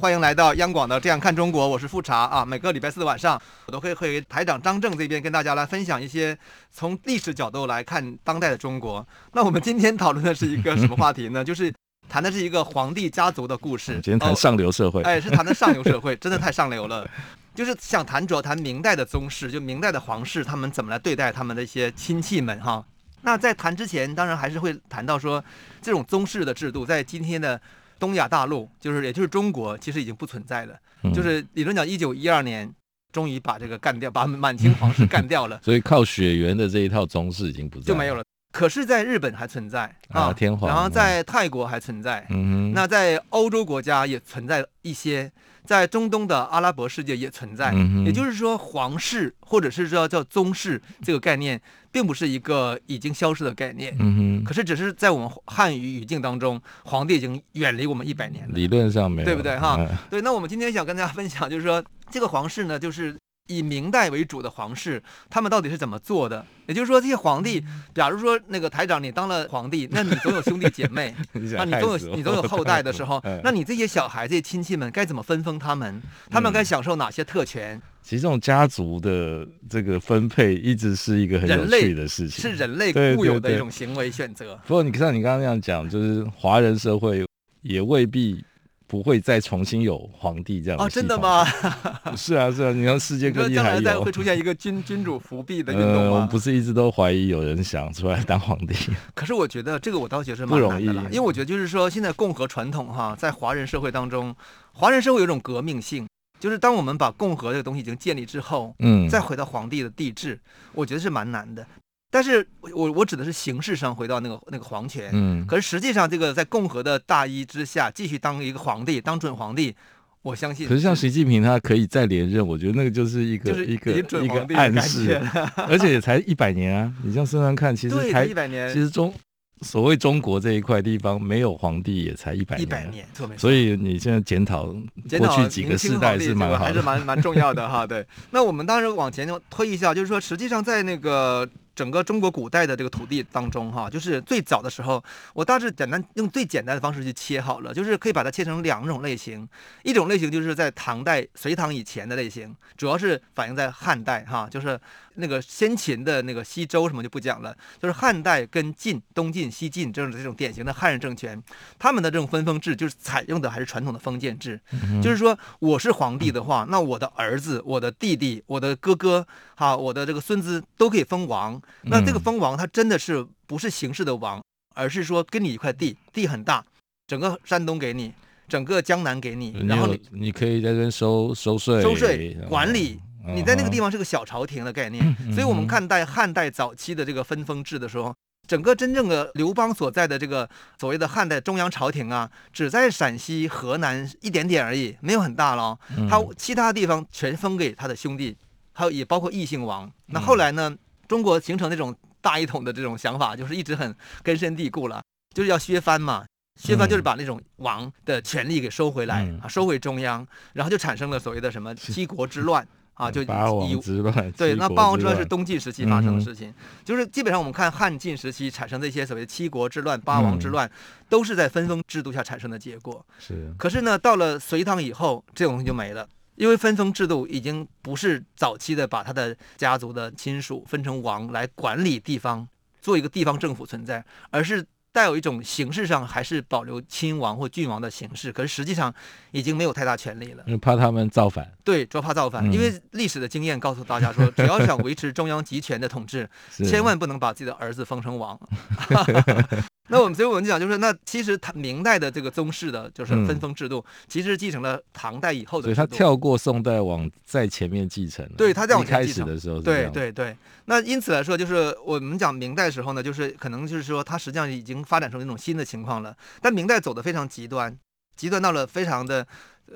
欢迎来到央广的《这样看中国》，我是富察啊。每个礼拜四的晚上，我都会会台长张正这边跟大家来分享一些从历史角度来看当代的中国。那我们今天讨论的是一个什么话题呢？就是谈的是一个皇帝家族的故事。今天谈上流社会，哦、哎，是谈的上流社会，真的太上流了。就是想谈主要谈明代的宗室，就明代的皇室，他们怎么来对待他们的一些亲戚们哈。那在谈之前，当然还是会谈到说，这种宗室的制度在今天的。东亚大陆就是，也就是中国，其实已经不存在了。嗯、就是理论讲，一九一二年终于把这个干掉，把满清皇室干掉了。所以靠血缘的这一套宗室已经不在了，就没有了。可是，在日本还存在啊，啊，天皇。然后在泰国还存在，嗯，那在欧洲国家也存在一些，在中东的阿拉伯世界也存在。嗯、也就是说，皇室或者是说叫宗室这个概念，并不是一个已经消失的概念。嗯，可是只是在我们汉语语境当中，皇帝已经远离我们一百年了。理论上没有，对不对哈？嗯、对。那我们今天想跟大家分享，就是说这个皇室呢，就是。以明代为主的皇室，他们到底是怎么做的？也就是说，这些皇帝，假如说那个台长你当了皇帝，那你总有兄弟姐妹，那你总有你总有后代的时候，那你这些小孩、这些亲戚们该怎么分封他们？他们该享受哪些特权？其实这种家族的这个分配一直是一个很有趣的事情，是人类固有的一种行为选择。不过你像你刚刚那样讲，就是华人社会也未必。不会再重新有皇帝这样的哦？真的吗？是啊，是啊，你看世界各地还有会出现一个君君主复辟的运动我们不是一直都怀疑有人想出来当皇帝？可是我觉得这个我倒觉得是蛮不容易，因为我觉得就是说，现在共和传统哈，在华人社会当中，华人社会有一种革命性，就是当我们把共和这个东西已经建立之后，嗯，再回到皇帝的帝制，我觉得是蛮难的。但是我我指的是形式上回到那个那个皇权，嗯，可是实际上这个在共和的大衣之下继续当一个皇帝，当准皇帝，我相信。可是像习近平他可以再连任，我觉得那个就是一个、就是、一个一个暗示，而且也才一百年啊！你这样算算看，其实才一百年，其实中。所谓中国这一块地方没有皇帝也才一百年，一百年，所以你现在检讨过去几个世代是蛮好的，还是蛮蛮重要的哈。对，那我们当然往前推一下，就是说，实际上在那个整个中国古代的这个土地当中哈，就是最早的时候，我大致简单用最简单的方式去切好了，就是可以把它切成两种类型，一种类型就是在唐代、隋唐以前的类型，主要是反映在汉代哈，就是。那个先秦的那个西周什么就不讲了，就是汉代跟晋、东晋、西晋这种这种典型的汉人政权，他们的这种分封制就是采用的还是传统的封建制，嗯、就是说我是皇帝的话，那我的儿子、我的弟弟、我的哥哥，哈，我的这个孙子都可以封王。那这个封王，他真的是不是形式的王，而是说给你一块地，地很大，整个山东给你，整个江南给你，然后你你可以在这边收收税、收税、管理。你在那个地方是个小朝廷的概念，所以我们看待汉代早期的这个分封制的时候，整个真正的刘邦所在的这个所谓的汉代中央朝廷啊，只在陕西、河南一点点而已，没有很大了。他其他地方全封给他的兄弟，还有也包括异姓王。那后来呢，中国形成那种大一统的这种想法，就是一直很根深蒂固了，就是要削藩嘛。削藩就是把那种王的权力给收回来啊，收回中央，然后就产生了所谓的什么七国之乱。啊，就以八王之乱，对，那八王之乱是东晋时期发生的事情，嗯、就是基本上我们看汉晋时期产生的一些所谓七国之乱、八王之乱，嗯、都是在分封制度下产生的结果。是，可是呢，到了隋唐以后，这种东西就没了，因为分封制度已经不是早期的把他的家族的亲属分成王来管理地方，做一个地方政府存在，而是。带有一种形式上还是保留亲王或郡王的形式，可是实际上已经没有太大权力了。怕他们造反。对，主要怕造反。嗯、因为历史的经验告诉大家说，只要想维持中央集权的统治，千万不能把自己的儿子封成王。那我们所以我们就讲，就是那其实他明代的这个宗室的，就是分封制度，嗯、其实继承了唐代以后的。所以他跳过宋代往在前面继承。对，他在往前开始的时候。对对对。那因此来说，就是我们讲明代的时候呢，就是可能就是说，它实际上已经发展成一种新的情况了。但明代走的非常极端，极端到了非常的。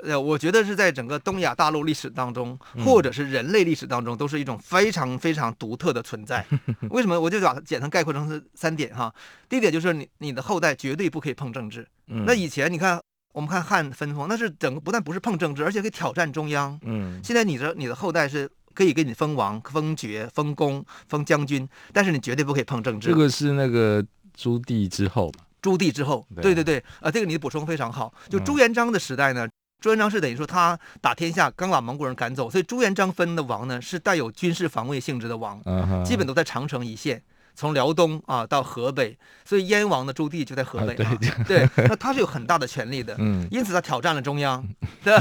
呃，我觉得是在整个东亚大陆历史当中，或者是人类历史当中，都是一种非常非常独特的存在。为什么？我就把它简单概括成是三点哈。第一点就是你你的后代绝对不可以碰政治。那以前你看，我们看汉分封，那是整个不但不是碰政治，而且可以挑战中央。嗯。现在你的你的后代是可以给你封王、封爵、封公、封将军，但是你绝对不可以碰政治。这个是那个朱棣之后。朱棣之后，对对对，啊、呃，这个你的补充非常好。就朱元璋的时代呢。朱元璋是等于说他打天下，刚把蒙古人赶走，所以朱元璋分的王呢是带有军事防卫性质的王，基本都在长城一线，从辽东啊到河北，所以燕王的朱棣就在河北啊，对，那他是有很大的权力的，因此他挑战了中央，对，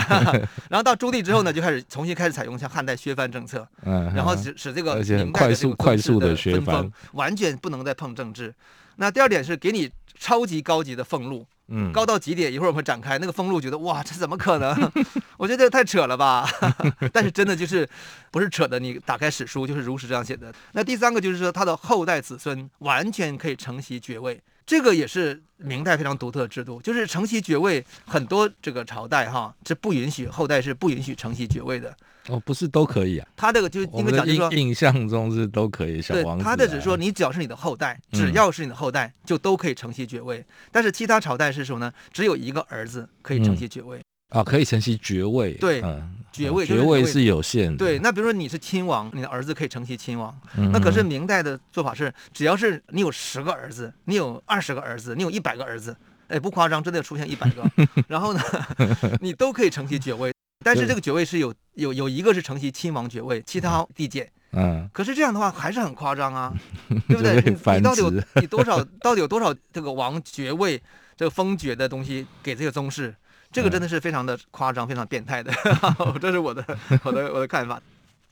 然后到朱棣之后呢，就开始重新开始采用像汉代削藩政策，然后使使这个明代的这个快速的削藩完全不能再碰政治。那第二点是给你超级高级的俸禄。嗯，高到极点，一会儿我们会展开那个封路，觉得哇，这怎么可能？我觉得太扯了吧。但是真的就是不是扯的，你打开史书就是如实这样写的。那第三个就是说，他的后代子孙完全可以承袭爵位，这个也是明代非常独特的制度，就是承袭爵位，很多这个朝代哈是不允许后代是不允许承袭爵位的。哦，不是都可以啊？他这个就应该讲，就是说印象中是都可以。小王子、他的只是说，你只要是你的后代，只要是你的后代，就都可以承袭爵位。嗯、但是其他朝代是什么呢？只有一个儿子可以承袭爵位。啊、可以承袭爵位。对，嗯、爵位爵位是有限的。对，那比如说你是亲王，你的儿子可以承袭亲王。嗯、那可是明代的做法是，只要是你有十个儿子，你有二十个儿子，你有一百个儿子，哎，不夸张，真的出现一百个，然后呢，你都可以承袭爵位。但是这个爵位是有有有一个是承袭亲王爵位，其他递减。嗯。可是这样的话还是很夸张啊，对不对？你你到底有你多少到底有多少这个王爵位这个封爵的东西给这个宗室？这个真的是非常的夸张，非常变态的。这是我的我的我的看法。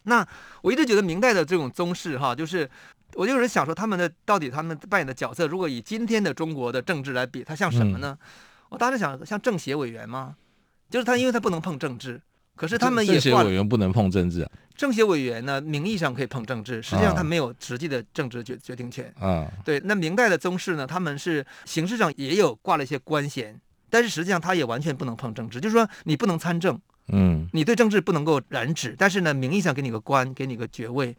那我一直觉得明代的这种宗室哈，就是我就有人想说他们的到底他们扮演的角色，如果以今天的中国的政治来比，它像什么呢？我当时想像政协委员吗？就是他，因为他不能碰政治，可是他们也政协委员不能碰政治啊。政协委员呢，名义上可以碰政治，实际上他没有实际的政治决决定权。啊，对。那明代的宗室呢，他们是形式上也有挂了一些官衔，但是实际上他也完全不能碰政治，就是说你不能参政，嗯，你对政治不能够染指，但是呢，名义上给你个官，给你个爵位。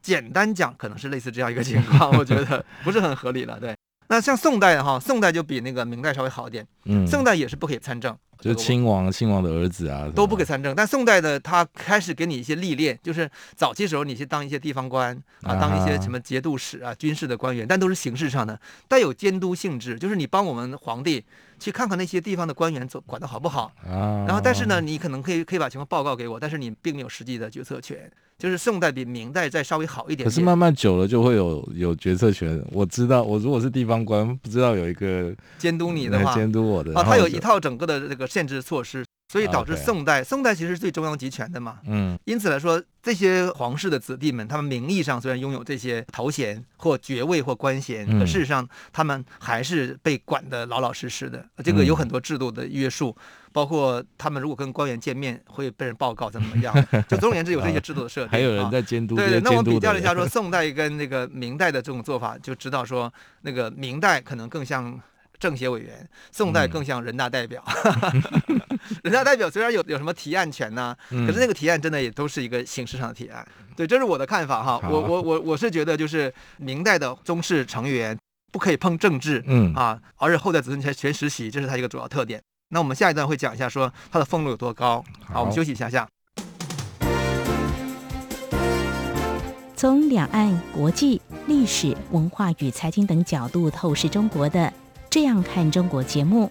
简单讲，可能是类似这样一个情况，我觉得不是很合理了。对。那像宋代哈，宋代就比那个明代稍微好一点，嗯，宋代也是不可以参政。就亲王、亲王的儿子啊，都不可以参政。但宋代的他开始给你一些历练，就是早期时候你去当一些地方官啊，当一些什么节度使啊、军事的官员，但都是形式上的，带有监督性质，就是你帮我们皇帝去看看那些地方的官员做管的好不好啊。然后，但是呢，你可能可以可以把情况报告给我，但是你并没有实际的决策权。就是宋代比明代再稍微好一点点，可是慢慢久了就会有有决策权。我知道，我如果是地方官，不知道有一个监督你的话，监督我的啊，他有一套整个的这个限制措施。所以导致宋代，宋代其实是最中央集权的嘛。嗯，因此来说，这些皇室的子弟们，他们名义上虽然拥有这些头衔或爵位或官衔，可事实上他们还是被管得老老实实的。这个有很多制度的约束，包括他们如果跟官员见面会被人报告怎么样。就总而言之，有这些制度的设定。还有人在监督。对，那我比较了一下，说宋代跟那个明代的这种做法，就知道说那个明代可能更像。政协委员，宋代更像人大代表。嗯、人大代表虽然有有什么提案权呢、可是那个提案真的也都是一个形式上的提案。对，这是我的看法哈。我我我我是觉得，就是明代的宗室成员不可以碰政治，嗯啊，而且后代子孙全全实习，这是它一个主要特点。那我们下一段会讲一下，说它的俸禄有多高。好，我们休息一下下。从两岸、国际、历史、文化与财经等角度透视中国的。这样看中国节目，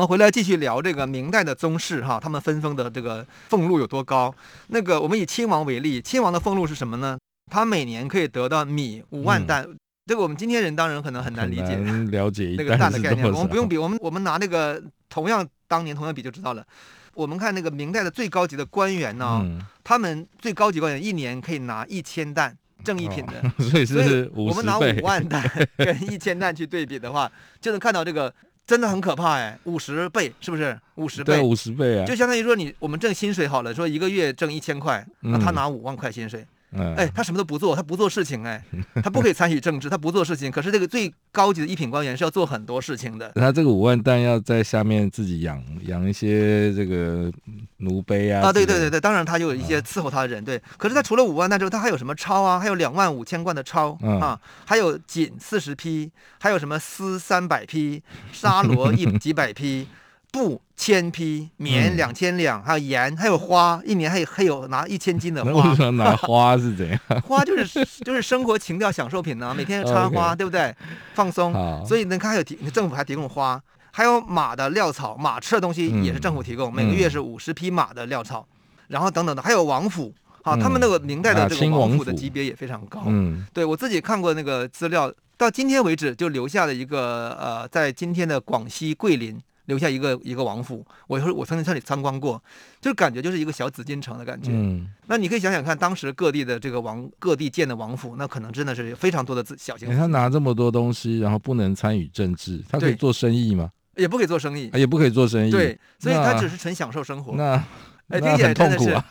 我们回来继续聊这个明代的宗室哈，他们分封的这个俸禄有多高？那个我们以亲王为例，亲王的俸禄是什么呢？他每年可以得到米五万担。嗯、这个我们今天人当然可能很难理解，了解 那个担的概念。我们不用比，我们我们拿那个同样当年同样比就知道了。我们看那个明代的最高级的官员呢，嗯、他们最高级官员一年可以拿一千担正一品的，哦、所以是我们拿五万担 跟一千担去对比的话，就能看到这个。真的很可怕哎，五十倍是不是？五十倍，对，五十倍啊，就相当于说你我们挣薪水好了，说一个月挣一千块，那他拿五万块薪水。哎，他什么都不做，他不做事情，哎，他不可以参与政治，他不做事情。可是这个最高级的一品官员是要做很多事情的。他这个五万担要在下面自己养养一些这个奴婢啊。啊，对对对对，当然他就有一些伺候他的人，对。可是他除了五万担之后，他还有什么钞啊？还有两万五千贯的钞、嗯、啊，还有锦四十匹，还有什么丝三百匹，沙罗一几百匹。布千匹，棉两千两，还有盐，还有花，一年还有还有拿一千斤的花。为什么拿花是怎样？花就是就是生活情调享受品呢、啊，每天插花.对不对？放松。所以你看，还有提政府还提供花，还有马的料草，马吃的东西也是政府提供，嗯、每个月是五十匹马的料草，嗯、然后等等的，还有王府，啊，他们那个明代的这个王府的级别也非常高。嗯，对我自己看过那个资料，到今天为止就留下了一个呃，在今天的广西桂林。留下一个一个王府，我说我曾经这里参观过，就是感觉就是一个小紫禁城的感觉。嗯，那你可以想想看，当时各地的这个王，各地建的王府，那可能真的是非常多的小型。他拿这么多东西，然后不能参与政治，他可以做生意吗？也不可以做生意，也不可以做生意。对，所以他只是纯享受生活。那。那哎，听起来痛苦啊，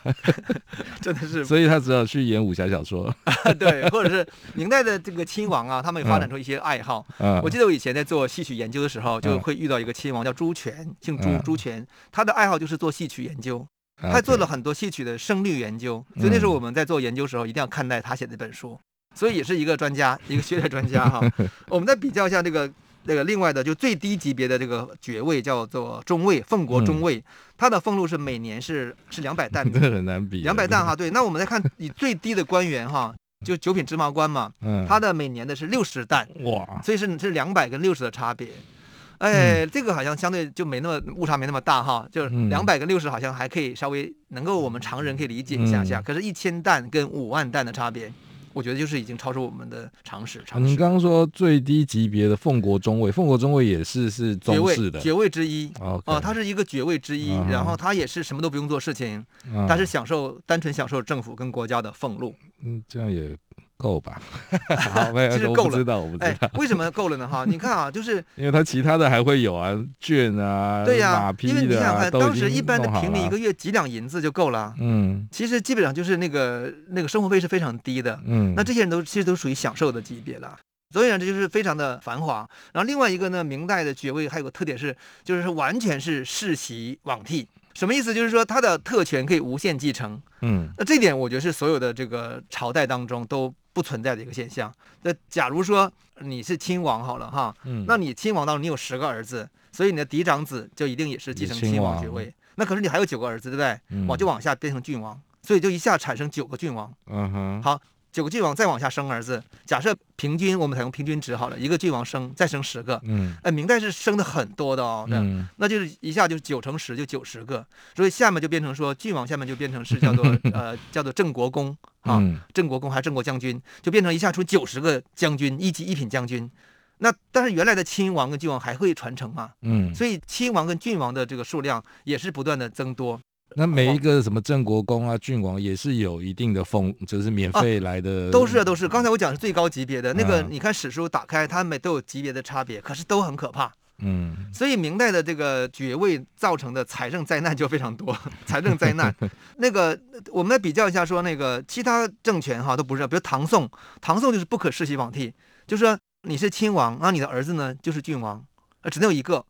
真的是，所以他只好去演武侠小说。对，或者是明代的这个亲王啊，他们也发展出一些爱好。嗯，我记得我以前在做戏曲研究的时候，就会遇到一个亲王叫朱权，姓朱，朱权，他的爱好就是做戏曲研究，他做了很多戏曲的声律研究。所以那时候我们在做研究的时候，一定要看待他写的这本书。所以也是一个专家，一个学者专家哈。我们再比较一下这个。这个另外的就最低级别的这个爵位叫做中尉，奉国中尉，他的俸禄是每年是是两百担，这很难比。两百担哈，对。那我们再看以最低的官员哈，就九品芝麻官嘛，他的每年的是六十担，哇，所以是是两百跟六十的差别。哎，这个好像相对就没那么误差没那么大哈，就是两百跟六十好像还可以稍微能够我们常人可以理解一下下，可是一千担跟五万担的差别。我觉得就是已经超出我们的常识。常识。您刚刚说最低级别的奉国中尉，奉国中尉也是是中士的爵位之一。哦，他是一个爵位之一，然后他也是什么都不用做事情，他是享受单纯享受政府跟国家的俸禄。嗯，这样也。够吧，好，没有，其实够了，我不知道，我不知道，哎，为什么够了呢？哈，你看啊，就是因为他其他的还会有啊，绢啊，对呀，马匹的，因为你想看，当时一般的平民一个月几两银子就够了，嗯，其实基本上就是那个那个生活费是非常低的，嗯，那这些人都其实都属于享受的级别了，所以呢，这就是非常的繁华。然后另外一个呢，明代的爵位还有个特点是，就是完全是世袭罔替。什么意思？就是说他的特权可以无限继承。嗯，那这点我觉得是所有的这个朝代当中都不存在的一个现象。那假如说你是亲王好了哈，嗯，那你亲王当中你有十个儿子，所以你的嫡长子就一定也是继承亲王爵位。那可是你还有九个儿子，对不对？嗯，往就往下变成郡王，所以就一下产生九个郡王。嗯哼，好。九个郡王再往下生儿子，假设平均我们采用平均值好了，一个郡王生再生十个，嗯，哎，明代是生的很多的哦，嗯，那就是一下就是九乘十就九十个，所以下面就变成说郡王下面就变成是叫做 呃叫做郑国公啊，嗯、国公还是郑国将军，就变成一下出九十个将军，一级一品将军，那但是原来的亲王跟郡王还会传承嘛，嗯，所以亲王跟郡王的这个数量也是不断的增多。那每一个什么郑国公啊、郡王也是有一定的封，就是免费来的。啊、都是都是。刚才我讲是最高级别的那个，你看史书打开，他们都有级别的差别，可是都很可怕。嗯。所以明代的这个爵位造成的财政灾难就非常多，财政灾难。那个我们来比较一下，说那个其他政权哈都不是，比如唐宋，唐宋就是不可世袭罔替，就是说你是亲王，那你的儿子呢就是郡王，呃，只能有一个。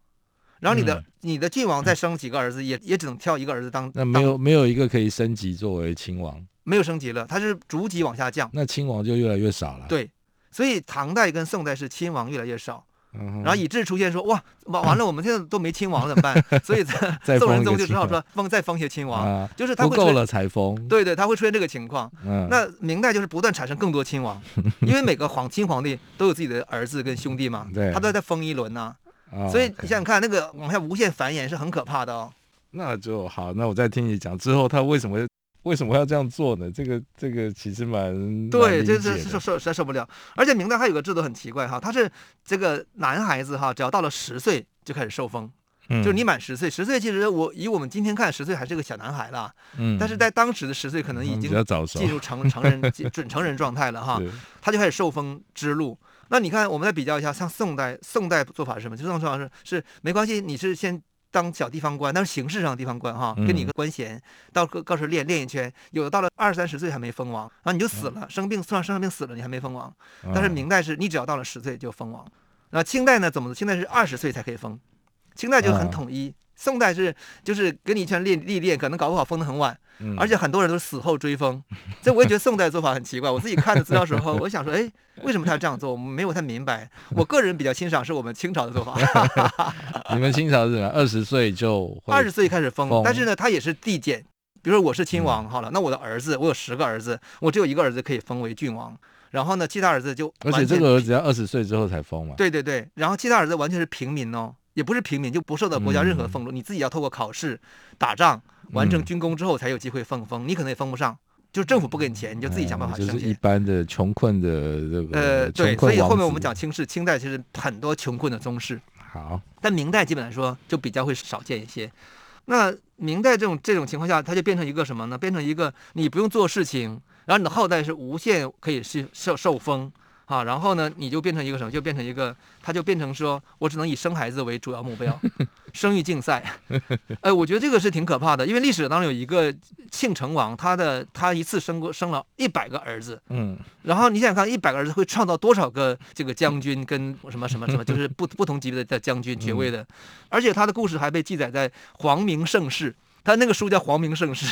然后你的、嗯、你的郡王再生几个儿子，也也只能挑一个儿子当。那没有没有一个可以升级作为亲王？没有升级了，他是逐级往下降。那亲王就越来越少了。对，所以唐代跟宋代是亲王越来越少，嗯、然后以致出现说哇完完了，我们现在都没亲王了怎么办？所以 宋仁宗就只好说封再封些亲王，啊、就是他会不够了才封。对对，他会出现这个情况。嗯、那明代就是不断产生更多亲王，因为每个皇亲皇帝都有自己的儿子跟兄弟嘛，他都在封一轮呢、啊。哦所以你想想看，那个往下无限繁衍是很可怕的哦。那就好，那我再听你讲之后，他为什么为什么要这样做呢？这个这个其实蛮对，蛮这这受受实在受不了。而且明代还有个制度很奇怪哈，他是这个男孩子哈，只要到了十岁就开始受封，嗯就是你满十岁，十岁其实我以我们今天看十岁还是个小男孩了，嗯但是在当时的十岁可能已经进入成成人准成人状态了哈。他就开始受封之路。那你看，我们再比较一下，像宋代，宋代做法是什么？就宋代做法是是没关系，你是先当小地方官，但是形式上的地方官哈，给你一个官衔，到各各处练练一圈，有的到了二三十岁还没封王，然后你就死了，生病，突然生上病死了，你还没封王。但是明代是你只要到了十岁就封王，那清代呢？怎么？清代是二十岁才可以封，清代就很统一。宋代是就是给你一圈历历练，可能搞不好封得很晚。嗯而且很多人都是死后追封，所以我也觉得宋代做法很奇怪。我自己看的资料时候，我想说，哎，为什么他要这样做？我没有太明白。我个人比较欣赏是我们清朝的做法。你们清朝是什么？二十岁就会二十岁开始封，但是呢，他也是递减。比如说我是亲王，好了，那我的儿子，我有十个儿子，我只有一个儿子可以封为郡王，然后呢，其他儿子就而且这个儿子要二十岁之后才封嘛。对对对，然后其他儿子完全是平民哦，也不是平民，就不受到国家任何嗯俸禄，你自己要透过考试、打仗、完成军功之后才有机会封封，你可能也封不上，就是政府不给你钱，你就自己想办法嗯就是一。般的穷困的这个呃，对，所以后面我们讲清室，清代其实很多穷困的宗室，好，但明代基本来说就比较会少见一些。那明代这种这种情况下，它就变成一个什么呢？变成一个你不用做事情，然后你的后代是无限可以是受受封啊，然后呢，你就变成一个什么？就变成一个，他就变成说我只能以生孩子为主要目标，生育竞赛。哎，我觉得这个是挺可怕的，因为历史当中有一个庆成王，他的他一次生过生了一百个儿子，嗯，然后你想想看，一百个儿子会创造多少个这个将军跟什么什么什么，就是不 不同级别的的将军爵位的，而且他的故事还被记载在《皇明盛世》，他那个书叫《皇明盛世》，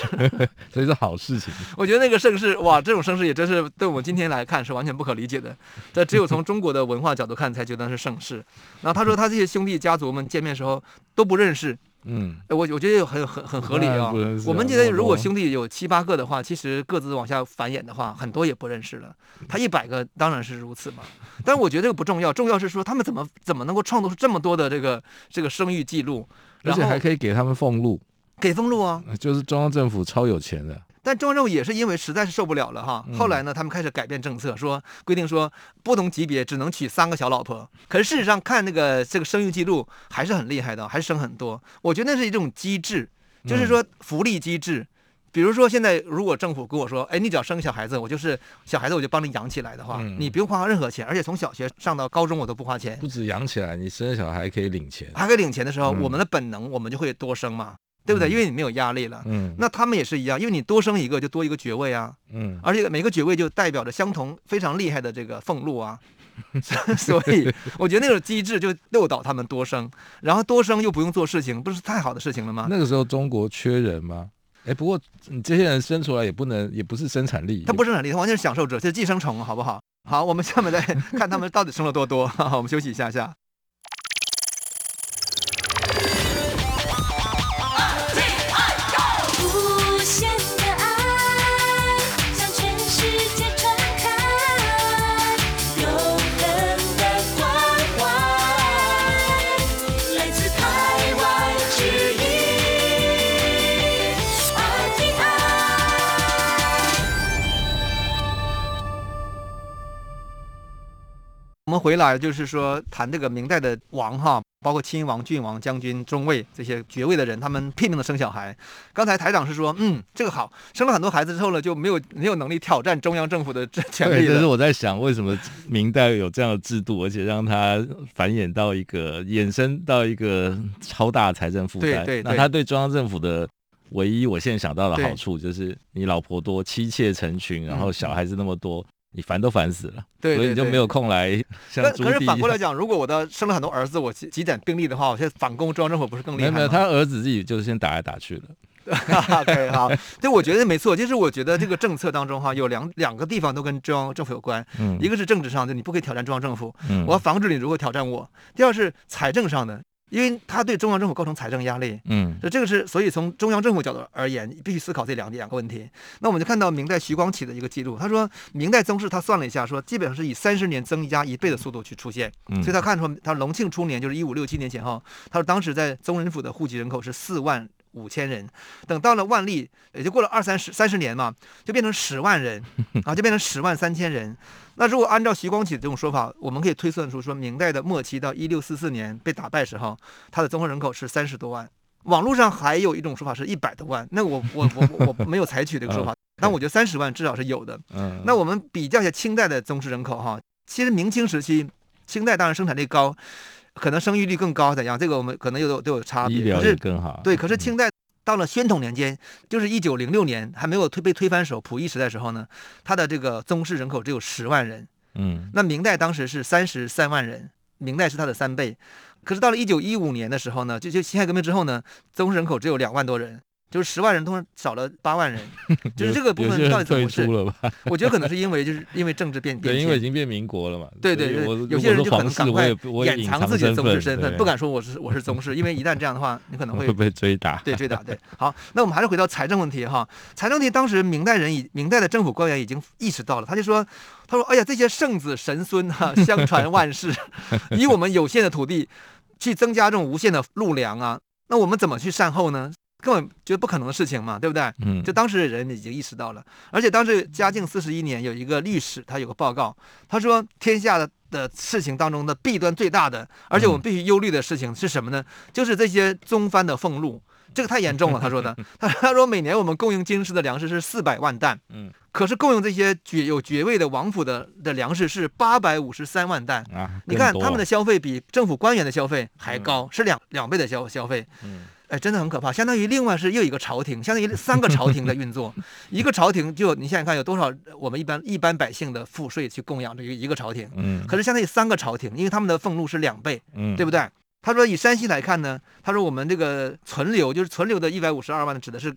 所以是好事情。我觉得那个盛世，哇，这种盛世也真是对我们今天来看是完全不可理解的，这只有从中国的文化角度看才觉得是盛世。然后他说他这些兄弟家族们见面时候都不认识。嗯，哎，我我觉得很很很合理啊。我们觉得如果兄弟有七八个的话，其实各自往下繁衍的话，很多也不认识了。他一百个当然是如此嘛。但是我觉得这个不重要，重要是说他们怎么怎么能够创作出这么多的这个这个生育记录，而且还可以给他们俸禄，给封路啊。就是中央政府超有钱的。但中央政府也是因为实在是受不了了哈，后来呢，他们开始改变政策，说规定说不同级别只能娶三个小老婆。可是事实上看那个这个生育记录还是很厉害的，还是生很多。我觉得那是一种机制，就是说福利机制。比如说现在如果政府跟我说，哎，你只要生个小孩子，我就是小孩子我就帮你养起来的话，你不用花任何钱，而且从小学上到高中我都不花钱。不止养起来，你生小孩可以领钱，还可以领钱的时候，我们的本能我们就会多生嘛。对不对？因为你没有压力了。嗯，那他们也是一样，因为你多生一个就多一个爵位啊。嗯，而且每个爵位就代表着相同非常厉害的这个俸禄啊。所以我觉得那种机制就诱导他们多生，然后多生又不用做事情，不是太好的事情了吗？那个时候中国缺人吗？哎，不过你这些人生出来也不能，也不是生产力，他不是生产力，他完全是享受者，是寄生虫，好不好？好，我们下面再看他们到底生了多多。好，我们休息一下下。们回来就是说谈这个明代的王哈，包括亲王、郡王、将军、中尉这些爵位的人，他们拼命的生小孩。刚才台长是说，嗯，这个好，生了很多孩子之后呢，就没有没有能力挑战中央政府的权力了。对，这是我在想，为什么明代有这样的制度，而且让它繁衍到一个衍生到一个超大财政负担。对对对，那他对中央政府的唯一，我现在想到的好处就是，你老婆多，妻妾成群，然后小孩子那么多。嗯你烦都烦死了，对，对，对，所以你就没有空来像。可是反过来讲，如果我的生了很多儿子，我积积攒兵力的话，我现在反攻中央政府不是更厉害吗？没有，他儿子自己就先打来打去了。对，好，对，我觉得没错，就是我觉得这个政策当中哈，有两两个地方都跟中央政府有关，嗯，一个是政治上的，你不可以挑战中央政府，嗯，我要防止你如何挑战我；第二是财政上的。因为他对中央政府构成财政压力。嗯，所以这个是，所以从中央政府角度而言，必须思考这两两个问题。那我们就看到明代徐光启的一个记录，他说明代宗室他算了一下，说基本上是以三十年增加一倍的速度去出现。嗯，所以他看出他隆庆初年就是一五六七年前后，他说当时在宗人府的户籍人口是四万。五千人，等到了万历，也就过了二三十三十年嘛，就变成十万人，啊，就变成十万三千人。那如果按照徐光启的这种说法，我们可以推算出，说明代的末期到一六四四年被打败时候，它的综合人口是三十多万。网络上还有一种说法是一百多万，那我我我我，我没有采取这个说法，但我觉得三十万至少是有的。那我们比较一下清代的宗室人口哈，其实明清时期，清代当然生产力高。可能生育率更高怎样？这个我们可能有都有差别。医疗更好。对，可是清代到了宣统年间，就是一九零六年还没有推被推翻手，溥仪时代时候呢，他的这个宗室人口只有十万人。嗯，那明代当时是三十三万人，明代是他的三倍。可是到了一九一五年的时候呢，就就辛亥革命之后呢，宗室人口只有两万多人。就是十万人，通常少了八万人，就是这个部分到底怎么回事？我觉得可能是因为就是因为政治变变，对，因为已经变民国了嘛。对对对，有些人就可能赶快掩藏自己的宗室身份，不敢说我是我是宗室，因为一旦这样的话，你可能会会被追打。对，追打。对，好，那我们还是回到财政问题哈。财政问题，当时明代人以明代的政府官员已经意识到了，他就说，他说，哎呀，这些圣子神孙哈，相传万世，以我们有限的土地去增加这种无限的路粮啊，那我们怎么去善后呢？根本觉得不可能的事情嘛，对不对？嗯，就当时的人已经意识到了，而且当时嘉靖四十一年有一个历史，他有个报告，他说天下的的事情当中的弊端最大的，而且我们必须忧虑的事情是什么呢？就是这些宗藩的俸禄，这个太严重了。他说的，他 他说每年我们供应京师的粮食是四百万担，嗯，可是供应这些爵有爵位的王府的的粮食是八百五十三万担啊，你看他们的消费比政府官员的消费还高，是两两倍的消消费，嗯。哎，真的很可怕，相当于另外是又一个朝廷，相当于三个朝廷的运作，一个朝廷就你想想看有多少我们一般一般百姓的赋税去供养这个一个朝廷，嗯，可是相当于三个朝廷，因为他们的俸禄是两倍，嗯，对不对？他说以山西来看呢，他说我们这个存留就是存留的一百五十二万指的是。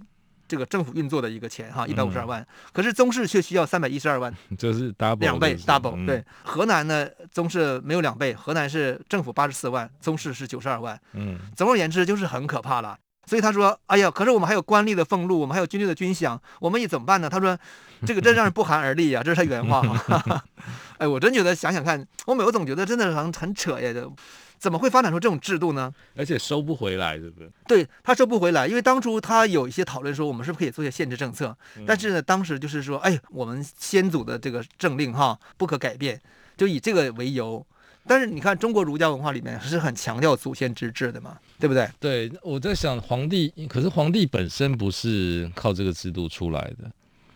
这个政府运作的一个钱哈，一百五十二万，嗯、可是宗室却需要三百一十二万，就是 double 两倍 double、嗯。对，河南呢，宗室没有两倍，河南是政府八十四万，宗室是九十二万。嗯，总而言之就是很可怕了。所以他说，哎呀，可是我们还有官吏的俸禄，我们还有军队的军饷，我们也怎么办呢？他说，这个真让人不寒而栗啊，这是他原话哈。哎，我真觉得想想看，我每我总觉得真的很很扯呀，就。怎么会发展出这种制度呢？而且收不回来，对不对？对，他收不回来，因为当初他有一些讨论说，我们是不是可以做些限制政策？嗯、但是呢，当时就是说，哎，我们先祖的这个政令哈不可改变，就以这个为由。但是你看，中国儒家文化里面是很强调祖先之治的嘛，对不对？对，我在想皇帝，可是皇帝本身不是靠这个制度出来的。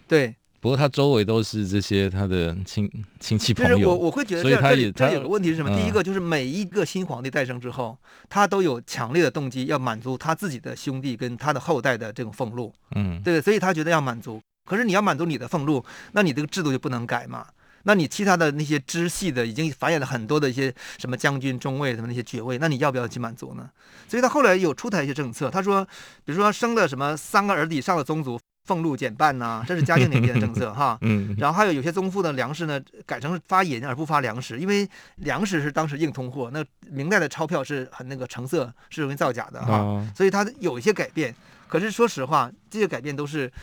对。不过他周围都是这些他的亲亲戚朋友，就是我我会觉得这样，这里这里有个问题是什么？第一个就是每一个新皇帝诞生之后，他都有强烈的动机要满足他自己的兄弟跟他的后代的这种俸禄，嗯，对，所以他觉得要满足。可是你要满足你的俸禄，那你这个制度就不能改嘛？那你其他的那些支系的已经繁衍了很多的一些什么将军、中尉什么那些爵位，那你要不要去满足呢？所以他后来有出台一些政策，他说，比如说生了什么三个儿子以上的宗族。俸禄减半呐、啊，这是嘉靖年间的政策哈。嗯。然后还有有些宗父的粮食呢，改成发银而不发粮食，因为粮食是当时硬通货，那明代的钞票是很那个成色是容易造假的哈。哦、所以他有一些改变。可是说实话，这些改变都是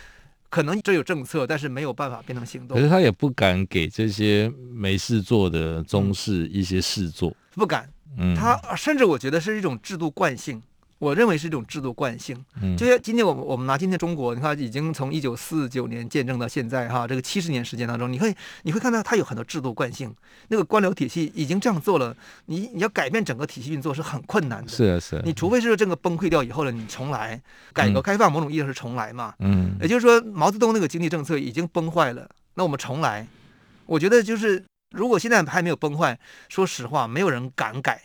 可能这有政策，但是没有办法变成行动。可是他也不敢给这些没事做的宗室一些事做，嗯、不敢。嗯。他甚至我觉得是一种制度惯性。我认为是一种制度惯性，就像今天我们我们拿今天中国，你看已经从一九四九年见证到现在哈，这个七十年时间当中，你会你会看到它有很多制度惯性，那个官僚体系已经这样做了，你你要改变整个体系运作是很困难的。是啊是。啊，你除非是这个崩溃掉以后了，你重来，改革开放某种意义上是重来嘛。嗯，也就是说毛泽东那个经济政策已经崩坏了，那我们重来，我觉得就是如果现在还没有崩坏，说实话，没有人敢改。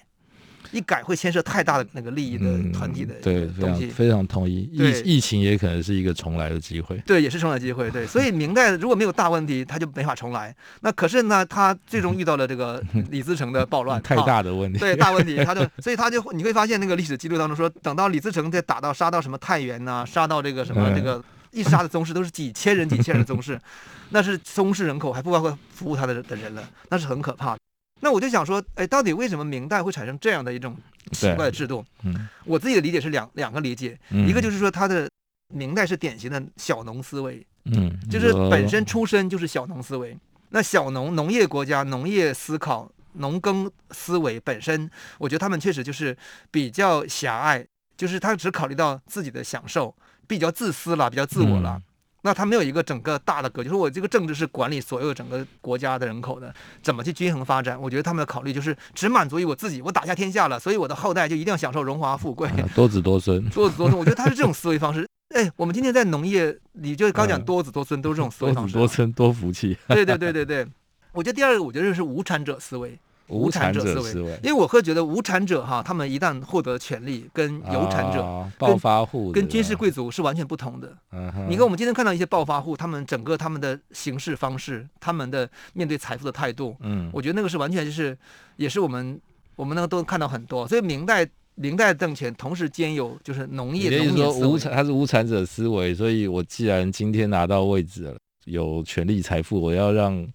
一改会牵涉太大的那个利益的团体的东西，嗯、对，非常非常同意。疫对疫情也可能是一个重来的机会，对，也是重来机会。对，所以明代如果没有大问题，他就没法重来。那可是呢，他最终遇到了这个 李自成的暴乱，太大的问题，对，大问题，他就所以他就你会发现那个历史记录当中说，等到李自成再打到杀到什么太原呐、啊，杀到这个什么这个一杀的宗室都是几千人几千人的宗室，那是宗室人口还不包括服务他的的人了，那是很可怕的。那我就想说，哎，到底为什么明代会产生这样的一种奇怪的制度。嗯，我自己的理解是两两个理解，嗯一个就是说他的明代是典型的小农思维，嗯，就是本身出身就是小农思维。那小农农业国家农业思考农耕思维本身，我觉得他们确实就是比较狭隘，就是他只考虑到自己的享受，比较自私了，比较自我了。嗯那他没有一个整个大的格局，就是我这个政治是管理所有整个国家的人口的，怎么去均衡发展？我觉得他们的考虑就是只满足于我自己，我打下天下了，所以我的后代就一定要享受荣华富贵，啊 多子多孙，多子多孙。我觉得他是这种思维方式。哎，我们今天在农业，你就刚讲多子多孙，都是这种思维方式。多子多孙多福气。对对对对对，我觉得第二个，我觉得是无产者思维。无产者思维，因为我会觉得无产者哈，他们一旦获得权力，跟有产者、啊、暴发户跟军事贵族是完全不同的。嗯、你跟我们今天看到一些暴发户，他们整个他们的行事方式，他们的面对财富的态度，嗯，我觉得那个是完全就是，也是我们我们那个都看到很多。所以明代明代政权同时兼有就是农业，也就是说无产，他是无产者思维，所以我既然今天拿到位置了，有权利财富，我要让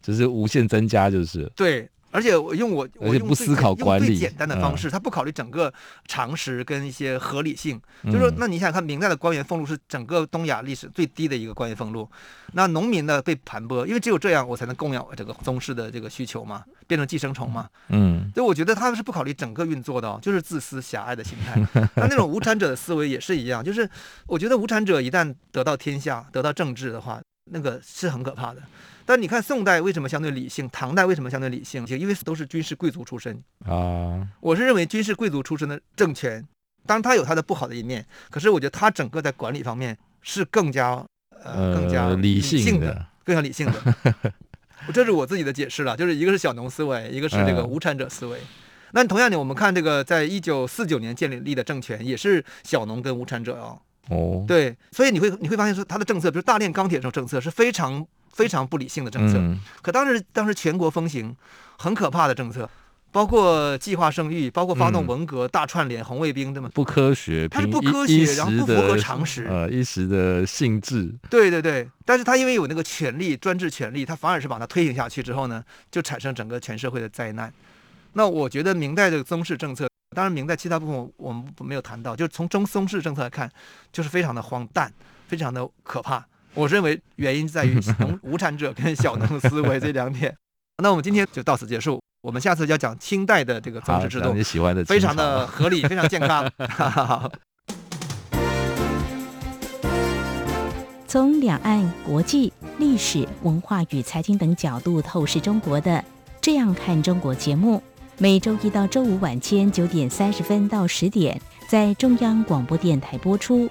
就是无限增加，就是对。而且我用我，我用不思考管理，简单的方式，他、嗯、不考虑整个常识跟一些合理性。嗯、就是说，那你想想看，明代的官员俸禄是整个东亚历史最低的一个官员俸禄。那农民呢被盘剥，因为只有这样，我才能供养这个宗室的这个需求嘛，变成寄生虫嘛。嗯，所以我觉得他们是不考虑整个运作的、哦，就是自私狭隘的心态。那那种无产者的思维也是一样，就是我觉得无产者一旦得到天下、得到政治的话，那个是很可怕的。但你看宋代为什么相对理性，唐代为什么相对理性？因为都是军事贵族出身啊。我是认为军事贵族出身的政权，当然它有它的不好的一面，可是我觉得它整个在管理方面是更加呃更加理性的，更加理性的。这是我自己的解释了，就是一个是小农思维，一个是这个无产者思维。那同样的，我们看这个在一九四九年建立的政权，也是小农跟无产者哦。哦，对，所以你会你会发现说他的政策，比如大炼钢铁这种政策是非常。非常不理性的政策，嗯、可当时当时全国风行很可怕的政策，包括计划生育，包括发动文革、嗯、大串联红卫兵这么不科学，它是不科学，然后不符合常识，呃，一时的性质。对对对，但是他因为有那个权力，专制权力，他反而是把它推行下去之后呢，就产生整个全社会的灾难。那我觉得明代这个宗室政策，当然明代其他部分我们没有谈到，就是从中宗室政策来看，就是非常的荒诞，非常的可怕。我认为原因在于 农无产者跟小农思维这两点。那我们今天就到此结束，我们下次要讲清代的这个宗室制度，你喜欢的非常的合理，非常健康。从两岸国际、历史文化与财经等角度透视中国的《这样看中国》节目，每周一到周五晚间九点三十分到十点在中央广播电台播出。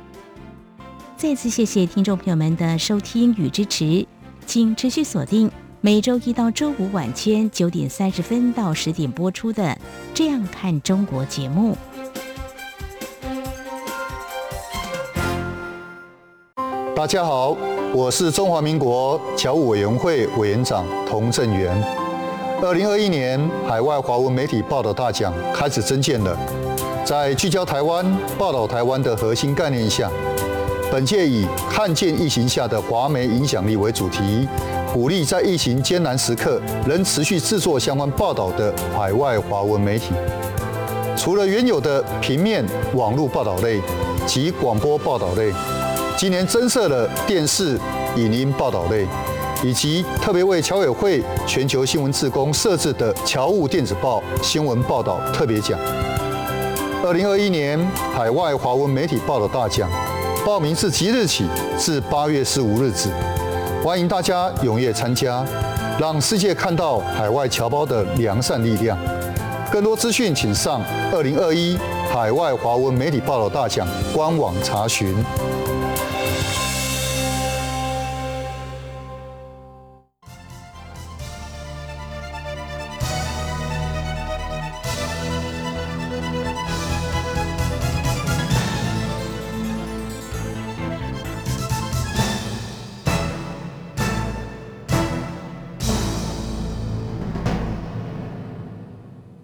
再次谢谢听众朋友们的收听与支持，请持续锁定每周一到周五晚间九点三十分到十点播出的《这样看中国》节目。大家好，我是中华民国侨务委员会委员长童振源。二零二一年海外华文媒体报道大奖开始征件了，在聚焦台湾、报道台湾的核心概念下。本届以“看见疫情下的华媒影响力”为主题，鼓励在疫情艰难时刻仍持续制作相关报道的海外华文媒体。除了原有的平面、网络报道类及广播报道类，今年增设了电视、影音报道类，以及特别为侨委会全球新闻志工设置的侨务电子报新闻报道特别奖。二零二一年海外华文媒体报道大奖。报名自即日起至八月十五日止，欢迎大家踊跃参加，让世界看到海外侨胞的良善力量。更多资讯，请上二零二一海外华文媒体报道大奖官网查询。